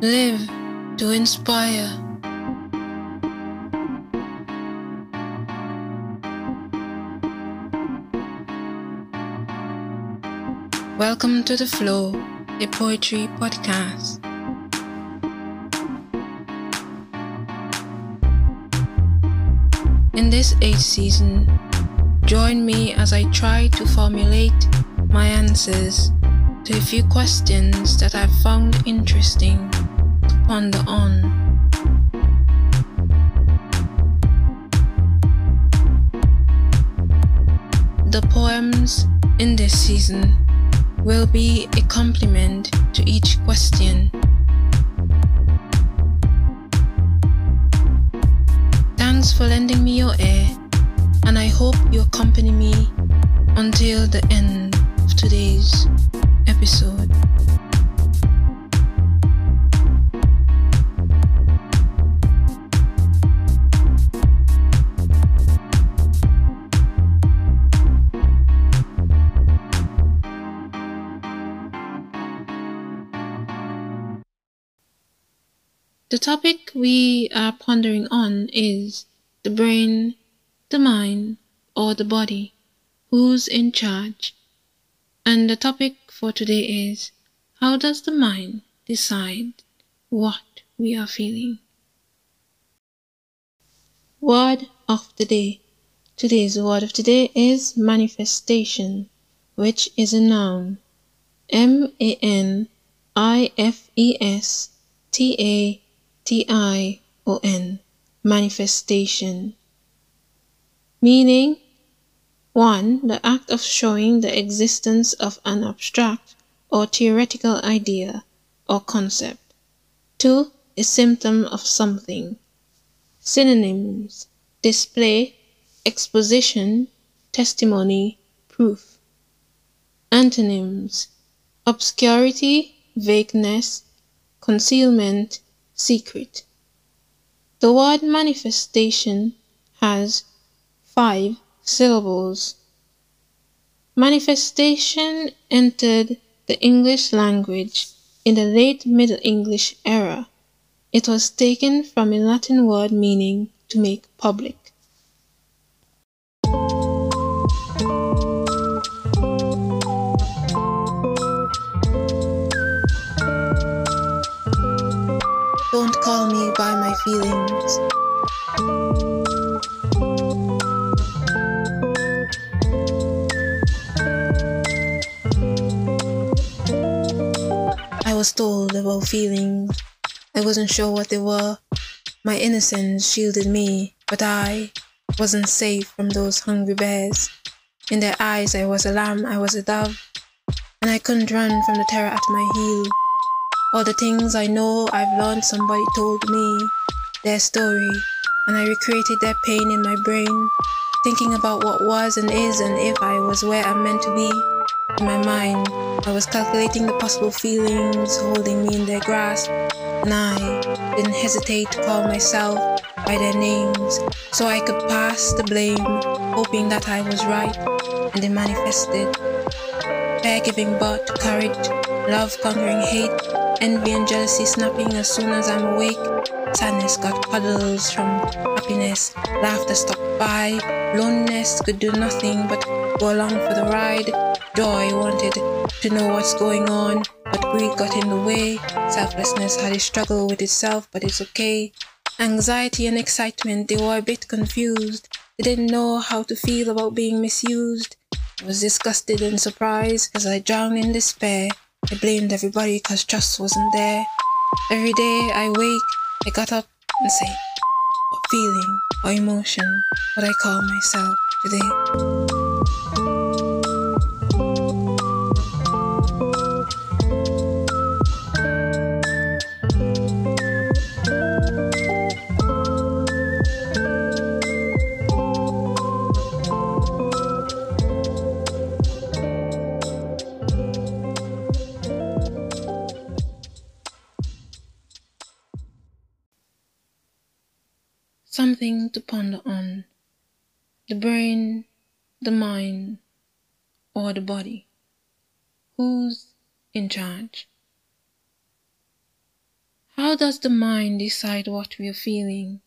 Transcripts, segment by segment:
Live to inspire. Welcome to The Flow, a poetry podcast. In this eighth season, join me as I try to formulate my answers to a few questions that I've found interesting to ponder on. The poems in this season will be a complement to each question. Thanks for lending me your ear, and I hope you accompany me until the end of today's episode. The topic we are pondering on is the brain, the mind, or the body. Who's in charge? And the topic for today is how does the mind decide what we are feeling? Word of the day. Today's word of the day is manifestation, which is a noun. M A N I F E S T A T I O N. Manifestation. Meaning 1. The act of showing the existence of an abstract or theoretical idea or concept. 2. A symptom of something. Synonyms display, exposition, testimony, proof. Antonyms obscurity, vagueness, concealment, secret. The word manifestation has five syllables. Manifestation entered the English language in the late Middle English era. It was taken from a Latin word meaning to make public. Don't call me by my feelings. About feelings. I wasn't sure what they were. My innocence shielded me, but I wasn't safe from those hungry bears. In their eyes, I was a lamb, I was a dove, and I couldn't run from the terror at my heel. All the things I know I've learned, somebody told me their story, and I recreated their pain in my brain, thinking about what was and is and if I was where I'm meant to be. In my mind, I was calculating the possible feelings holding me in their grasp, and I didn't hesitate to call myself by their names so I could pass the blame, hoping that I was right, and they manifested. Fear giving birth to courage, love conquering hate, envy and jealousy snapping as soon as I'm awake. Sadness got puddles from happiness, laughter stopped by, loneliness could do nothing but go along for the ride. Joy wanted to know what's going on, but greed got in the way. Selflessness had a struggle with itself, but it's okay. Anxiety and excitement, they were a bit confused. They didn't know how to feel about being misused. I was disgusted and surprised as I drowned in despair. I blamed everybody because trust wasn't there. Every day I wake, I got up and say, what feeling or emotion would I call myself today? Something to ponder on. The brain, the mind, or the body. Who's in charge? How does the mind decide what we are feeling?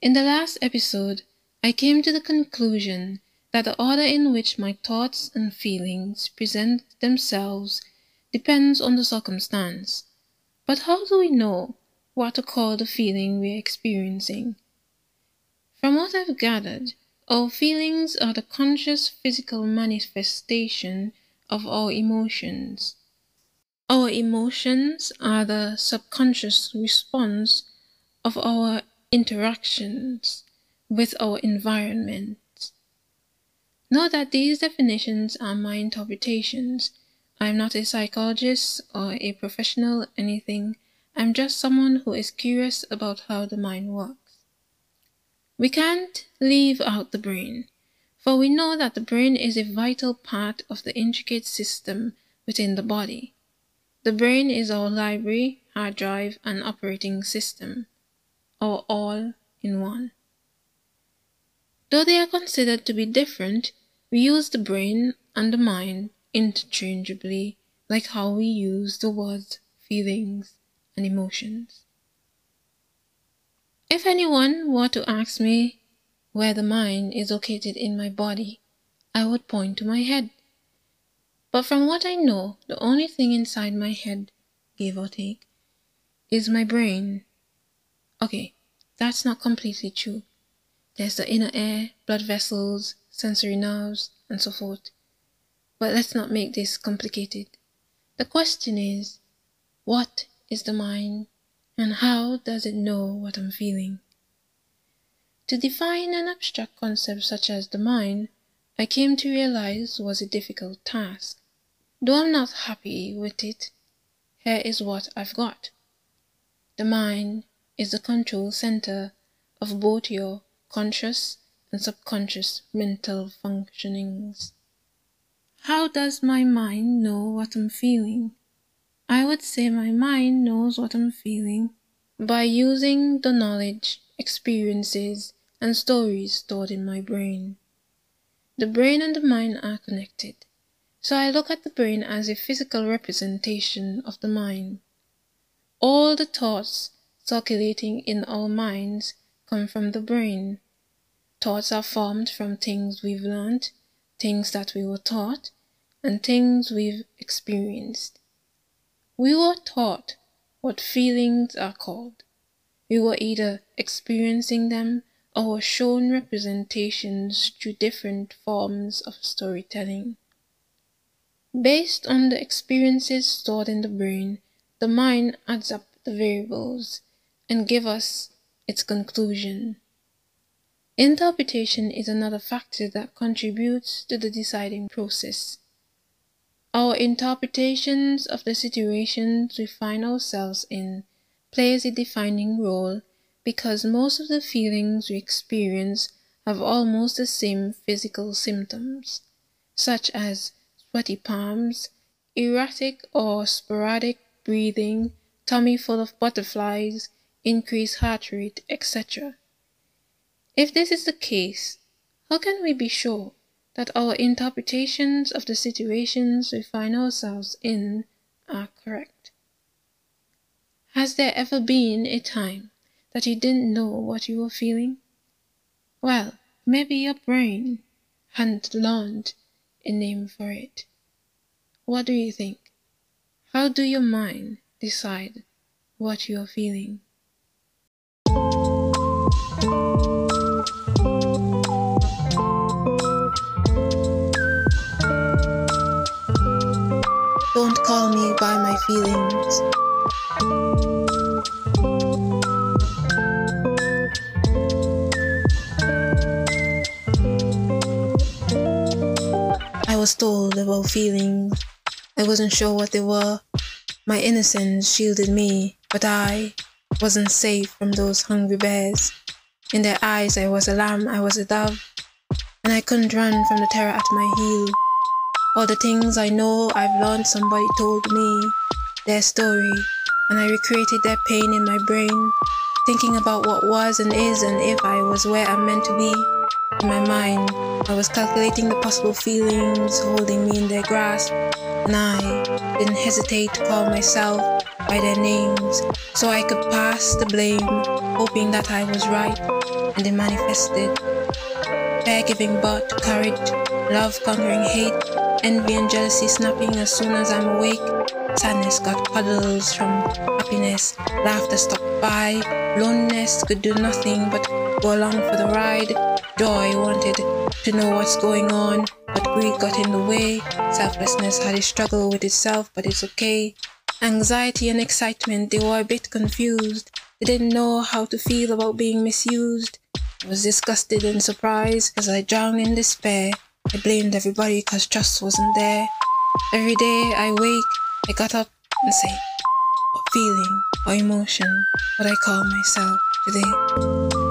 In the last episode, I came to the conclusion that the order in which my thoughts and feelings present themselves depends on the circumstance. But how do we know what to call the feeling we're experiencing? From what I've gathered, our feelings are the conscious physical manifestation of our emotions. Our emotions are the subconscious response of our interactions with our environment. Note that these definitions are my interpretations. I'm not a psychologist or a professional anything. I'm just someone who is curious about how the mind works. We can't leave out the brain, for we know that the brain is a vital part of the intricate system within the body. The brain is our library, hard drive, and operating system, or all in one. Though they are considered to be different, we use the brain and the mind interchangeably, like how we use the words feelings and emotions. If anyone were to ask me where the mind is located in my body, I would point to my head. But from what I know, the only thing inside my head, give or take, is my brain. Okay, that's not completely true. There's the inner ear, blood vessels, sensory nerves, and so forth. But let's not make this complicated. The question is, what is the mind and how does it know what I'm feeling? To define an abstract concept such as the mind, I came to realize was a difficult task. Though I'm not happy with it, here is what I've got. The mind is the control center of both your conscious and subconscious mental functionings. How does my mind know what I'm feeling? I would say my mind knows what I'm feeling by using the knowledge, experiences, and stories stored in my brain. The brain and the mind are connected. So I look at the brain as a physical representation of the mind. All the thoughts circulating in our minds come from the brain. Thoughts are formed from things we've learned, things that we were taught, and things we've experienced. We were taught what feelings are called. We were either experiencing them or were shown representations through different forms of storytelling. Based on the experiences stored in the brain, the mind adds up the variables and give us its conclusion. Interpretation is another factor that contributes to the deciding process. Our interpretations of the situations we find ourselves in plays a defining role because most of the feelings we experience have almost the same physical symptoms, such as sweaty palms, erratic or sporadic breathing, tummy full of butterflies, increased heart rate, etc. If this is the case, how can we be sure that our interpretations of the situations we find ourselves in are correct? Has there ever been a time that you didn't know what you were feeling? Well, maybe your brain hadn't learned a name for it. What do you think? How do your mind decide what you are feeling? Feelings. was told about feelings. I wasn't sure what they were. My innocence shielded me, but I wasn't safe from those hungry bears. In their eyes, I was a lamb, I was a dove, and I couldn't run from the terror at my heel. All the things I know I've learned, somebody told me their story, and I recreated their pain in my brain, thinking about what was and is and if I was where I'm meant to be. In my mind, I was calculating the possible feelings holding me in their grasp, and I didn't hesitate to call myself by their names so I could pass the blame, hoping that I was right, and they manifested. Fair giving birth to courage, love conquering hate, envy and jealousy snapping as soon as I'm awake. Sadness got cuddles from happiness, laughter stopped by, loneliness could do nothing but go along for the ride. Joy wanted to know what's going on, but greed got in the way. Selflessness had a struggle with itself, but it's okay. Anxiety and excitement, they were a bit confused. They didn't know how to feel about being misused. I was disgusted and surprised as I drowned in despair. I blamed everybody because trust wasn't there. Every day I wake, I got up and say, what feeling or emotion would I call myself today?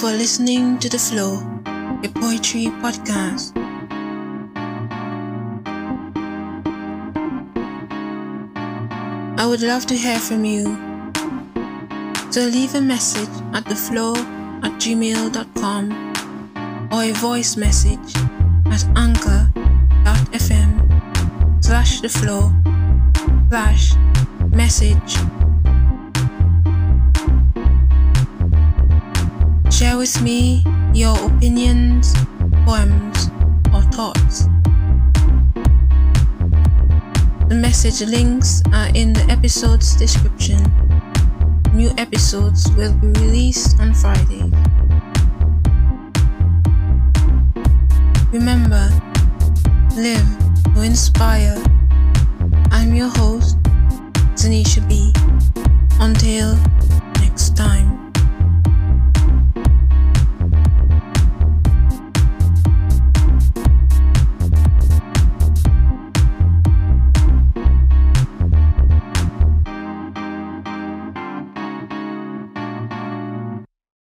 For listening to The Flow, a poetry podcast. I would love to hear from you. So leave a message at theflow at gmail.com or a voice message at anchor.fm slash the flow slash message Share with me your opinions, poems, or thoughts. The message links are in the episode's description. New episodes will be released on Friday. Remember, live to inspire. I'm your host, Zanisha B. Until